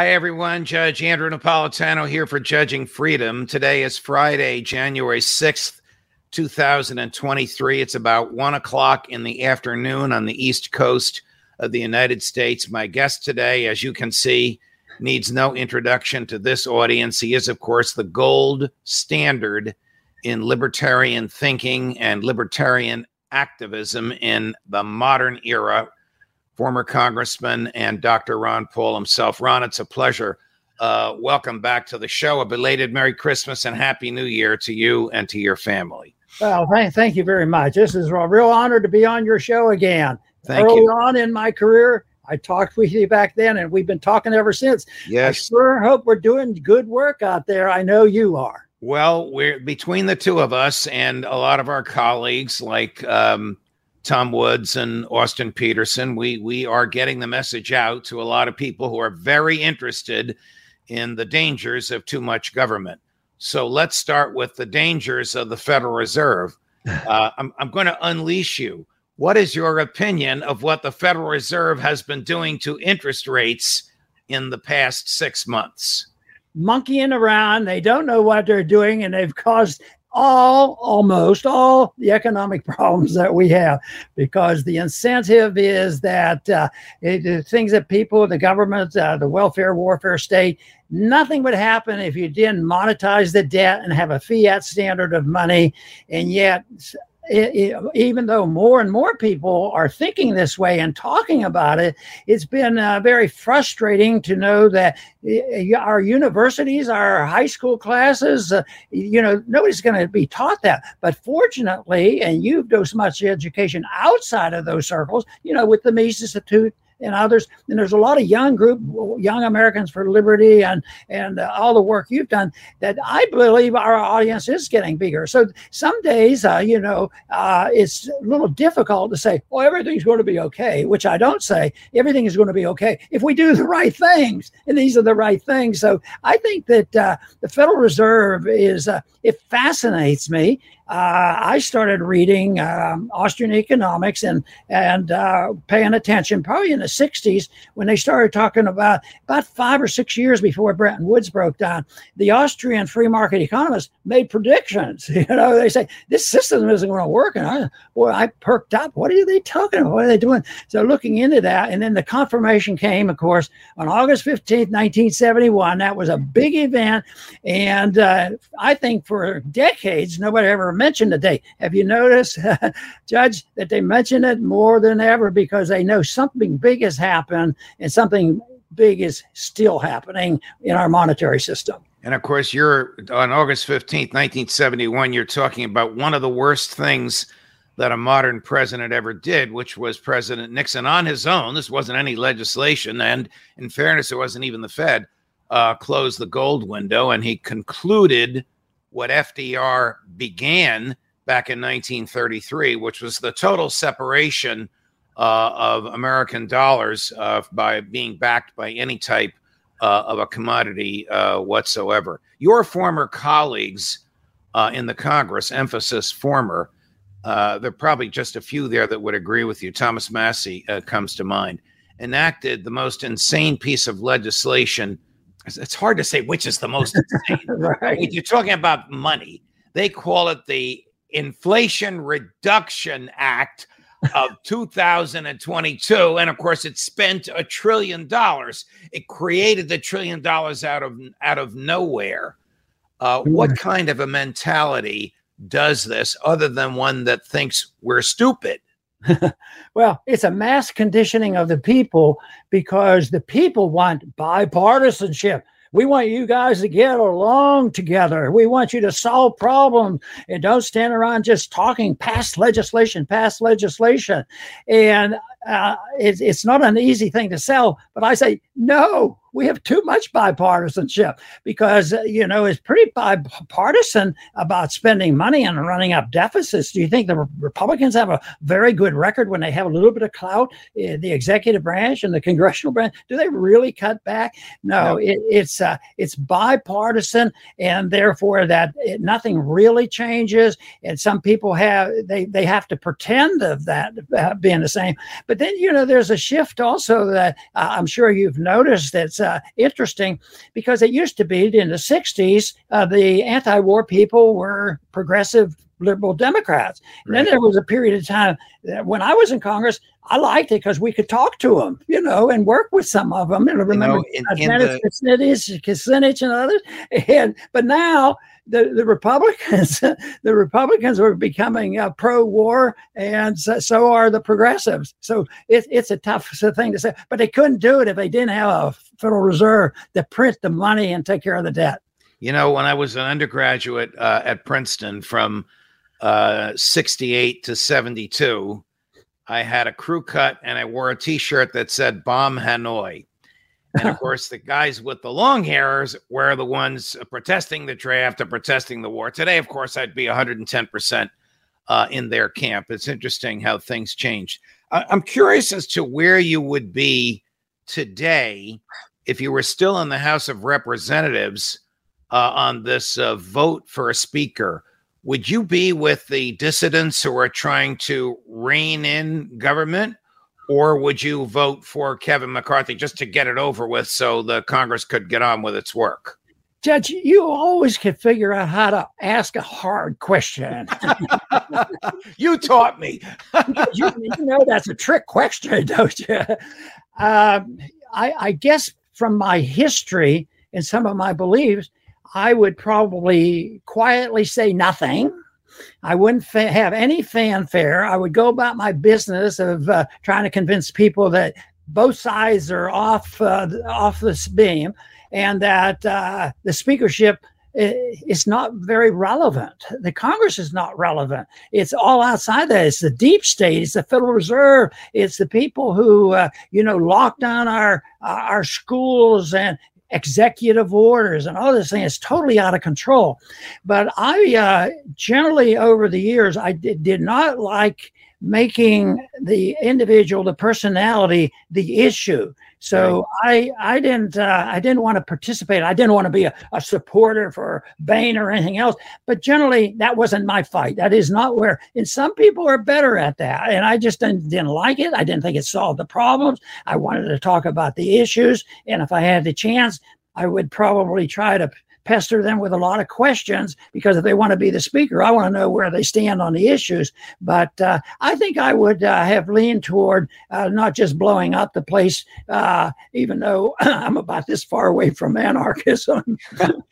Hi, everyone. Judge Andrew Napolitano here for Judging Freedom. Today is Friday, January 6th, 2023. It's about one o'clock in the afternoon on the East Coast of the United States. My guest today, as you can see, needs no introduction to this audience. He is, of course, the gold standard in libertarian thinking and libertarian activism in the modern era former Congressman and Dr. Ron Paul himself. Ron, it's a pleasure. Uh, welcome back to the show. A belated Merry Christmas and Happy New Year to you and to your family. Well, thank, thank you very much. This is a real honor to be on your show again. Thank Early you. on in my career, I talked with you back then, and we've been talking ever since. Yes. I sure hope we're doing good work out there. I know you are. Well, we're between the two of us and a lot of our colleagues, like um, Tom Woods and Austin Petersen. We we are getting the message out to a lot of people who are very interested in the dangers of too much government. So let's start with the dangers of the Federal Reserve. Uh, I'm I'm going to unleash you. What is your opinion of what the Federal Reserve has been doing to interest rates in the past six months? Monkeying around, they don't know what they're doing, and they've caused all, almost all the economic problems that we have because the incentive is that uh, it, the things that people, the government, uh, the welfare warfare state, nothing would happen if you didn't monetize the debt and have a fiat standard of money. And yet, it, it, even though more and more people are thinking this way and talking about it, it's been uh, very frustrating to know that our universities, our high school classes, uh, you know, nobody's going to be taught that. But fortunately, and you've done so much education outside of those circles, you know, with the Mises Institute and others. And there's a lot of young group, young Americans for Liberty, and and uh, all the work you've done. That I believe our audience is getting bigger. So some days, uh, you know, uh, it's a little difficult to say, "Oh, everything's going to be okay," which I don't say. Everything is going to be okay if we do the right things, and these are the right things. So I think that uh, the Federal Reserve is uh, it fascinates me. Uh, I started reading um, Austrian economics and and uh, paying attention probably in the '60s when they started talking about about five or six years before Bretton Woods broke down. The Austrian free market economists made predictions. You know, they say this system isn't going to work, and I, boy, I perked up. What are they talking about? What are they doing? So looking into that, and then the confirmation came, of course, on August 15th, 1971. That was a big event, and uh, I think for decades nobody ever mentioned date. Have you noticed, Judge, that they mention it more than ever because they know something big has happened and something big is still happening in our monetary system. And of course, you're on August 15th, 1971, you're talking about one of the worst things that a modern president ever did, which was President Nixon on his own. This wasn't any legislation. And in fairness, it wasn't even the Fed, uh, closed the gold window. And he concluded what FDR began back in 1933, which was the total separation uh, of American dollars uh, by being backed by any type uh, of a commodity uh, whatsoever. Your former colleagues uh, in the Congress, emphasis former, uh, there are probably just a few there that would agree with you. Thomas Massie comes to mind, enacted the most insane piece of legislation. It's- hard to say which is the most insane. right. You're talking about money, they call it the Inflation Reduction Act of 2022. And of course, it spent a trillion dollars. It created the trillion dollars out of out of nowhere. Uh, what kind of a mentality does this, other than one that thinks we're stupid? Well, it's a mass conditioning of the people because the people want bipartisanship. We want you guys to get along together. We want you to solve problems and don't stand around just talking past legislation, past legislation. And uh, it's, it's not an easy thing to sell, but I say, no, we have too much bipartisanship because uh, you know it's pretty bipartisan about spending money and running up deficits. Do you think the Republicans have a very good record when they have a little bit of clout in the executive branch and the congressional branch? Do they really cut back? No, no. It, it's uh, it's bipartisan, and therefore that it, nothing really changes. And some people have they they have to pretend of that uh, being the same. But then you know there's a shift also that uh, I'm sure you've noticed that's uh, interesting because it used to be in the 60s, uh, the anti war people were progressive liberal Democrats. And then there was a period of time when I was in Congress, I liked it because we could talk to them, you know, and work with some of them. And I remember you know, in, in the... Kucinich and others. And but now the, the Republicans, the Republicans are becoming uh, pro-war, and so, so, are the progressives. So it, it's a tough thing to say, but they couldn't do it if they didn't have a Federal Reserve to print the money and take care of the debt. You know, when I was an undergraduate uh, at Princeton from uh, 68 to 72, I had a crew cut and I wore a T-shirt that said "Bomb Hanoi." And of course, the guys with the long hairs were the ones protesting the draft and protesting the war. Today, of course, I'd be 110% uh, in their camp. It's interesting how things change. I- I'm curious as to where you would be today if you were still in the House of Representatives uh, on this uh, vote for a speaker. Would you be with the dissidents who are trying to rein in government? or would you vote for Kevin McCarthy just to get it over with so the Congress could get on with its work? Judge, you always can figure out how to ask a hard question. you taught me. you, you, know that's a trick question, don't you? Um, I, I guess from my history and some of my beliefs, I would probably quietly say nothing I wouldn't fa- have any fanfare. I would go about my business of uh, trying to convince people that both sides are off uh, off this beam, and that uh, the speakership is not very relevant. The Congress is not relevant. It's all outside that. It's the deep state. It's the Federal Reserve. It's the people who, uh, you know, lock down our our schools and executive orders and all this thing is totally out of control. But I uh, generally over the years I did, did not like making the individual, the personality, the issue. So right. I I didn't uh, I didn't want to participate. I didn't want to be a, a supporter for Boehner or anything else. But generally, that wasn't my fight. That is not where. And some people are better at that. And I just didn't, didn't like it. I didn't think it solved the problems. I wanted to talk about the issues. And if I had the chance, I would probably try to pester them with a lot of questions because if they want to be the speaker, I want to know where they stand on the issues. But uh, I think I would uh, have leaned toward uh, not just blowing up the place, uh, even though I'm about this far away from anarchism. well,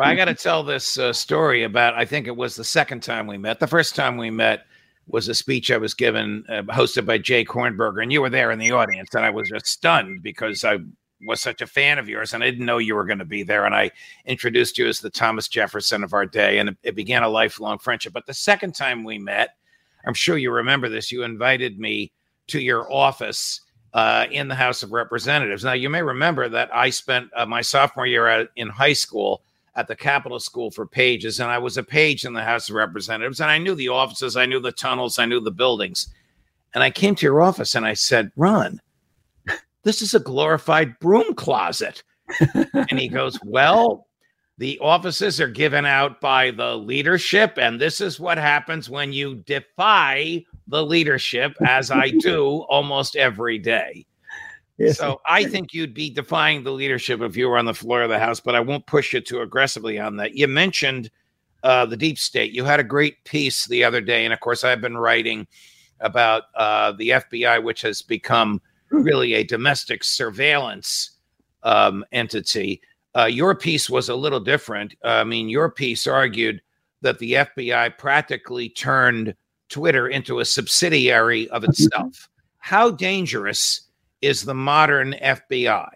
I got to tell this uh, story about, I think it was the second time we met. The first time we met, was a speech I was given, uh, hosted by Jay Kornberger, and you were there in the audience, and I was just stunned because I was such a fan of yours, and I didn't know you were going to be there. And I introduced you as the Thomas Jefferson of our day, and it, began a lifelong friendship. But the second time we met, I'm sure you remember this. You invited me to your office uh, in the House of Representatives. Now, you may remember that I spent uh, my sophomore year at, in high school at the Capitol School for Pages, and I was a page in the House of Representatives, and I knew the offices, I knew the tunnels, I knew the buildings. And I came to your office and I said, Ron, this is a glorified broom closet. and he goes, Well, the offices are given out by the leadership. And this is what happens when you defy the leadership, as I do almost every day. Yes. So I think you'd be defying the leadership if you were on the floor of the House, but I won't push you too aggressively on that. You mentioned uh, the deep state. You had a great piece the other day. And of course, I've been writing about uh, the FBI, which has become really a domestic surveillance um, entity. Uh, your piece was a little different. I mean, your piece argued that the FBI practically turned Twitter into a subsidiary of mm-hmm. itself. How dangerous is the modern FBI?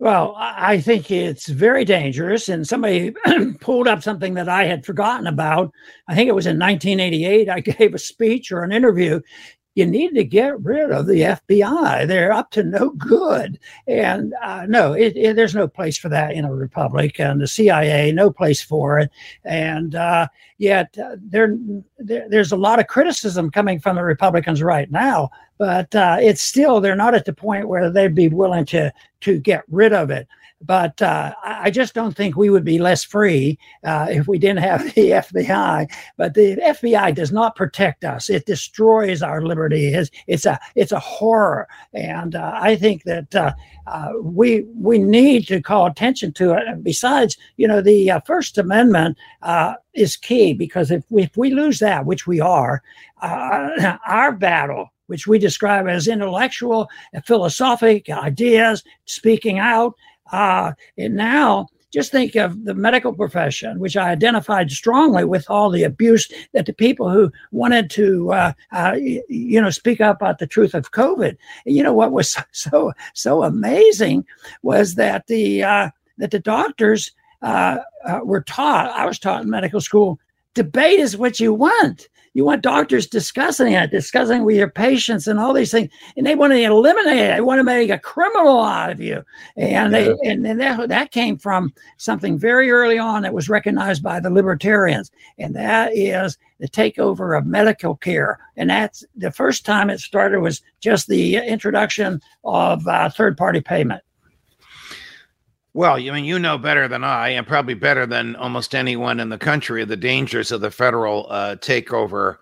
Well, I think it's very dangerous. And somebody pulled up something that I had forgotten about. I think it was in 1988. I gave a speech or an interview you need to get rid of the FBI. They're up to no good. And uh, no, it, it, there's no place for that in a republic, and the CIA, no place for it. And uh, yet, uh, there, there, there's a lot of criticism coming from the Republicans right now, but uh, it's still they're not at the point where they'd be willing to to get rid of it. But uh, I just don't think we would be less free uh, if we didn't have the FBI. But the FBI does not protect us; it destroys our liberty. It's, it's a it's a horror, and uh, I think that uh, uh, we we need to call attention to it. And besides, you know, the First Amendment is key because if we, if we lose that, which we are, our battle which we describe as intellectual and philosophic ideas, speaking out, uh, and now, just think of the medical profession, which I identified strongly with all the abuse that the people who wanted to, uh, uh, you know, speak up about the truth of COVID. You know what was so so amazing was that the uh, that the doctors uh, uh, were taught. I was taught in medical school. Debate is what you want. You want doctors discussing it, discussing with your patients and all these things. And they want to eliminate it. They want to make a criminal out of you. And yeah. they and, and that, that came from something very early on that was recognized by the libertarians. And that is the takeover of medical care. And that's the first time it started was just the introduction of uh, third party payment. Well, I mean, you know better than I, and probably better than almost anyone in the country, the dangers of the federal uh, takeover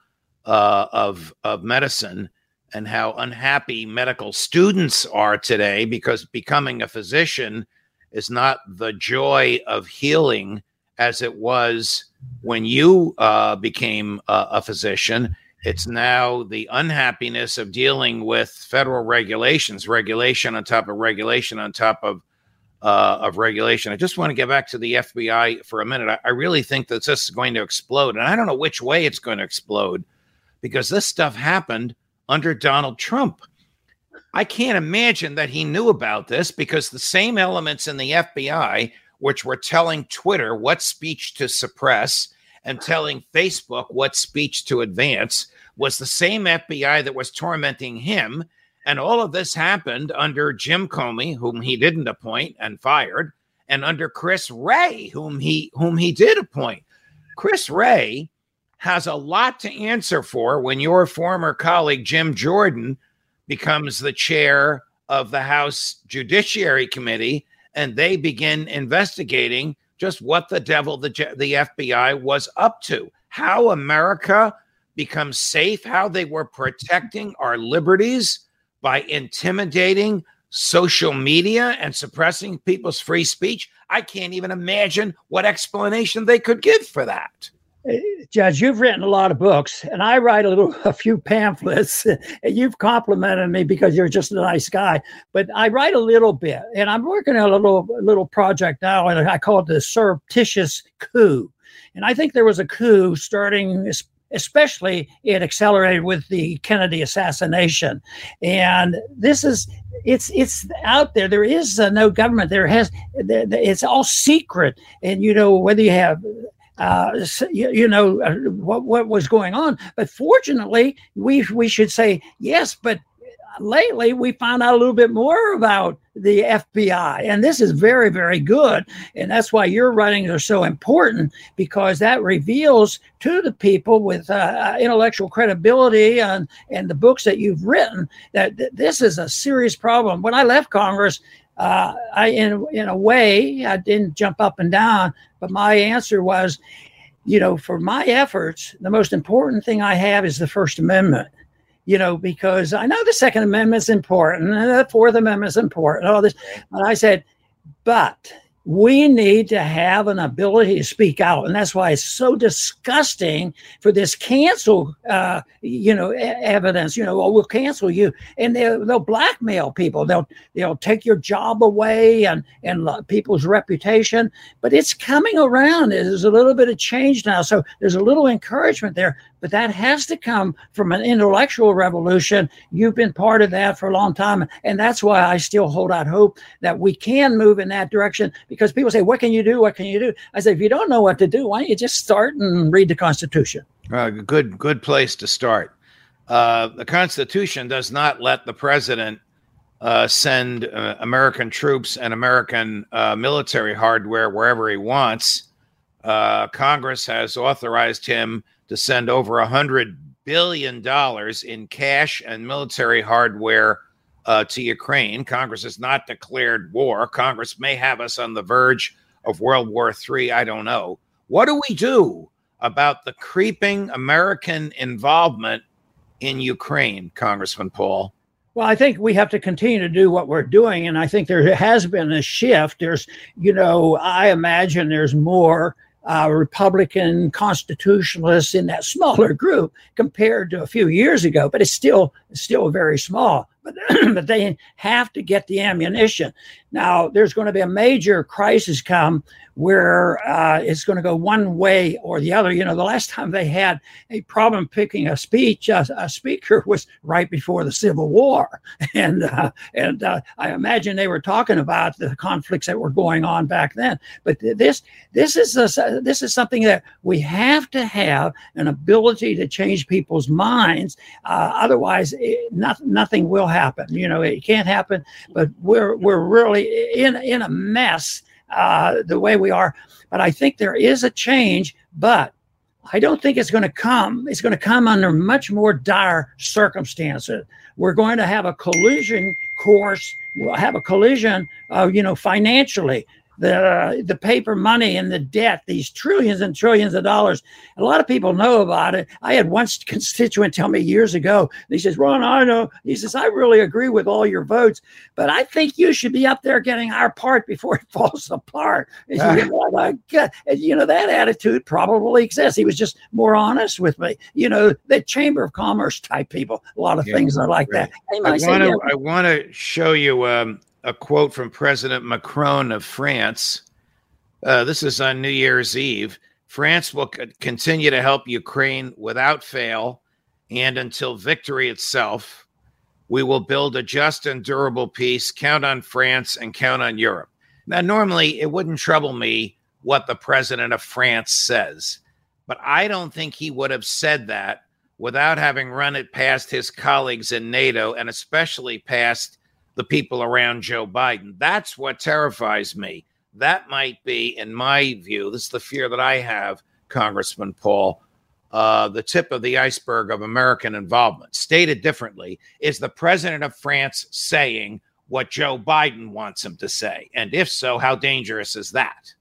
uh, of of medicine and how unhappy medical students are today because becoming a physician is not the joy of healing as it was when you uh, became a, a physician. It's now the unhappiness of dealing with federal regulations, regulation on top of regulation on top of uh, of regulation. I just want to get back to the FBI for a minute. I, I, really think that this is going to explode, and I don't know which way it's going to explode because this stuff happened under Donald Trump. I can't imagine that he knew about this because the same elements in the FBI, which were telling Twitter what speech to suppress and telling Facebook what speech to advance, was the same FBI that was tormenting him and all of this happened under Jim Comey, whom he didn't appoint and fired, and under Chris Wray, whom he whom he did appoint. Chris Wray has a lot to answer for when your former colleague Jim Jordan becomes the chair of the House Judiciary Committee and they begin investigating just what the devil the, the FBI was up to, how America becomes safe, how they were protecting our liberties by intimidating social media and suppressing people's free speech. I can't even imagine what explanation they could give for that. Uh, Judge, you've written a lot of books, and I write a little, a few pamphlets. and you've complimented me because you're just a nice guy. But I write a little bit, and I'm working on a little, little project now, and I call it the surreptitious coup. And I think there was a coup starting especially it accelerated with the Kennedy assassination. And this is it's it's out there. There is uh, no government. There has it's all secret. And you know whether you have uh, you, you, know uh, what what was going on. But fortunately, we we should say yes. But lately we found out a little bit more about the FBI. And this is very, very good. And that's why your writings are so important because that reveals to the people with uh, uh, intellectual credibility and, and the books that you've written that th- this is a serious problem. When I left Congress, uh, I, in, in a way, I didn't jump up and down, but my answer was, you know, for my efforts, the most important thing I have is the First Amendment you know, because I know the Second Amendment is important and the Fourth Amendment is important, all this. And I said, but we need to have an ability to speak out and that's why it's so disgusting for this cancel uh, you know e- evidence you know oh, we'll cancel you and they'll, they'll blackmail people they'll they'll take your job away and and people's reputation but it's coming around there's a little bit of change now so there's a little encouragement there but that has to come from an intellectual revolution. You've been part of that for a long time. And that's why I still hold out hope that we can move in that direction because people say, What can you do? What can you do? I say, If you don't know what to do, why don't you just start and read the Constitution? Uh, good, good place to start. Uh, the Constitution does not let the president uh, send uh, American troops and American uh, military hardware wherever he wants. Uh, Congress has authorized him to send over a hundred billion dollars in cash and military hardware uh, to Ukraine. Congress has not declared war. Congress may have us on the verge of World War III. I don't know. What do we do about the creeping American involvement in Ukraine, Congressman Paul? Well, I think we have to continue to do what we're doing. And I think there has been a shift. There's, you know, I imagine there's more uh, Republican constitutionalists in that smaller group compared to a few years ago, but it's still still very small. But, but they have to get the ammunition. Now, there's going to be a major crisis come where uh, it's going to go one way or the other. You know, the last time they had a problem picking a speech, uh, a speaker was right before the Civil War, and uh, and uh, I imagine they were talking about the conflicts that were going on back then. But this this is a, this is something that we have to have an ability to change people's minds. Uh, otherwise, it, not, nothing will happen. You know, it can't happen. But we're we're really in in a mess uh, the way we are. But I think there is a change, but I don't think it's going to come. It's going to come under much more dire circumstances. We're going to have a collision course. We'll have a collision, uh, you know, financially the the paper money and the debt, these trillions and trillions of dollars. A lot of people know about it. I had one constituent tell me years ago. He says, "Ron, I know." He says, "I really agree with all your votes, but I think you should be up there getting our part before it falls apart." And you know that attitude probably exists. He was just more honest with me. You know, the Chamber of Commerce type people. A lot of yeah, things are like right. that. I want to I want to show you. Um, a quote from President Macron of France. Uh, this is on New Year's Eve. France will c- continue to help Ukraine without fail and until victory itself. We will build a just and durable peace. Count on France and count on Europe. Now, normally it wouldn't trouble me what the president of France says, but I don't think he would have said that without having run it past his colleagues in NATO and especially past the people around Joe Biden. That's what terrifies me. That might be, in my view, this is the fear that I have, Congressman Paul, uh, the tip of the iceberg of American involvement. Stated differently, is the president of France saying what Joe Biden wants him to say? And if so, how dangerous is that?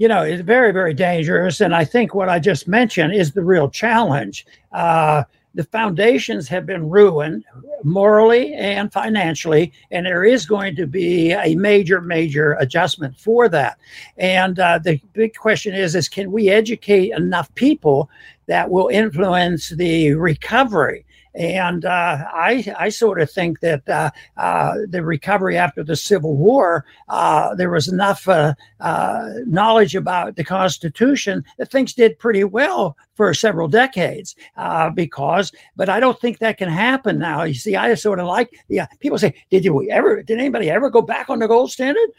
you know, it's very, very dangerous. And I think what I just mentioned is the real challenge. Uh, the foundations have been ruined morally and financially, and there is going to be a major, major adjustment for that. And uh, the big question is: is can we educate enough people that will influence the recovery? And uh, I, I sort of think that uh, uh, the recovery after the Civil War, uh, there was enough uh, uh, knowledge about the Constitution that things did pretty well for several decades. because, but I don't think that can happen now. You see, I sort of like, yeah. People say, did you ever? Did anybody ever go back on the gold standard?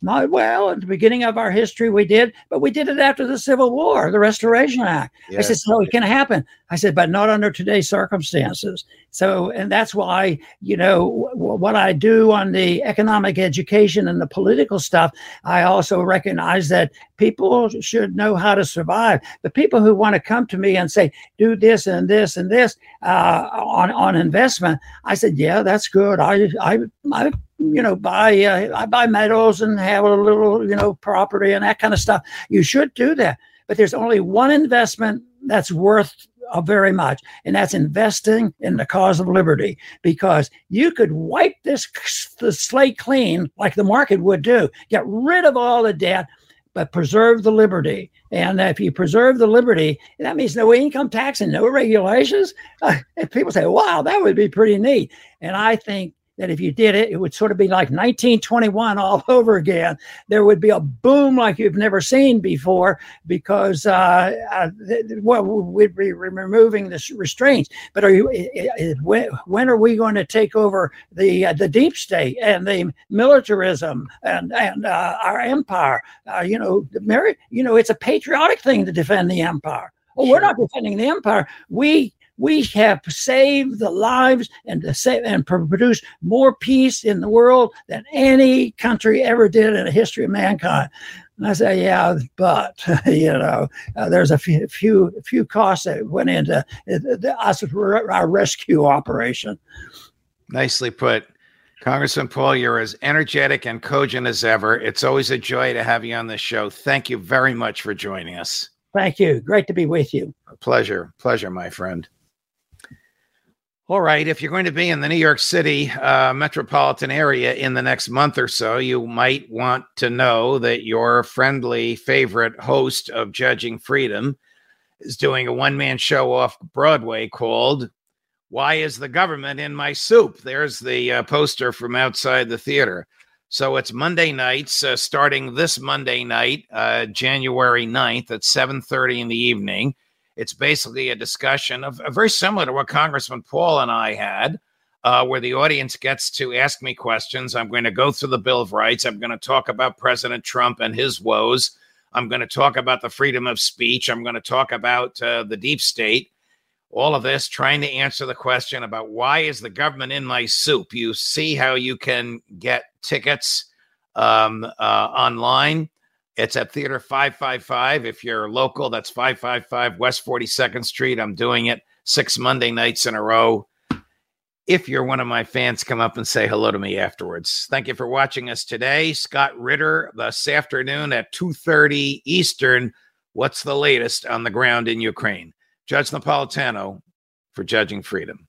Not well, at the beginning of our history, we did, but we did it after the Civil War, the Restoration Act. I said, so it can happen. I said, but not under today's circumstances. So, and that's why, you know, w- what I do on the economic education and the political stuff, I also recognize that people should know how to survive. The people who want to come to me and say, do this and this and this uh, on, on investment, I said, yeah, that's good. I, I, I you know, buy uh, I buy metals and have a little, you know, property and that kind of stuff. You should do that. But there's only one investment that's worth uh, very much, and that's investing in the cause of liberty because you could wipe this the slate clean like the market would do, get rid of all the debt, but preserve the liberty. And if you preserve the liberty, that means no income tax and no regulations. Uh, people say, wow, that would be pretty neat. And I think that if you did it, it would sort of be like 1921 all over again. There would be a boom like you've never seen before because uh, uh, well, we'd be removing the restraints. But are you? when, when are we going to take over the uh, the deep state and the militarism and and uh, our empire? Uh, you know, the you know, it's a patriotic thing to defend the empire. Well, sure. we're not defending the empire. We we have saved the lives and to save and produce more peace in the world than any country ever did in the history of mankind. And I say, yeah, but you know, uh, there's a few, few, few costs that went into uh, us our rescue operation. Nicely put. Congressman Paul, you're as energetic and cogent as ever. It's always a joy to have you on the show. Thank you very much for joining us. Thank you. Great to be with you. A pleasure. Pleasure, my friend. All right. If you're going to be in the New York City uh, metropolitan area in the next month or so, you might want to know that your friendly favorite host of Judging Freedom is doing a one man show off Broadway called Why is the Government in My Soup? There's the uh, poster from outside the theater. So it's Monday nights, uh, starting this Monday night, uh, January 9th at 7.30 in the evening. It's basically a discussion of uh, very similar to what Congressman Paul and I had, uh, where the audience gets to ask me questions. I'm going to go through the Bill of Rights. I'm going to talk about President Trump and his woes. I'm going to talk about the freedom of speech. I'm going to talk about uh, the deep state. All of this trying to answer the question about why is the government in my soup? You see how you can get tickets um, uh, online. It's at Theater 555. If you're local, that's 555 West 42nd Street. I'm doing it six Monday nights in a row. If you're one of my fans, come up and say hello to me afterwards. Thank you for watching us today. Scott Ritter this afternoon at 2:30 Eastern. What's the latest on the ground in Ukraine? Judge Napolitano for Judging Freedom.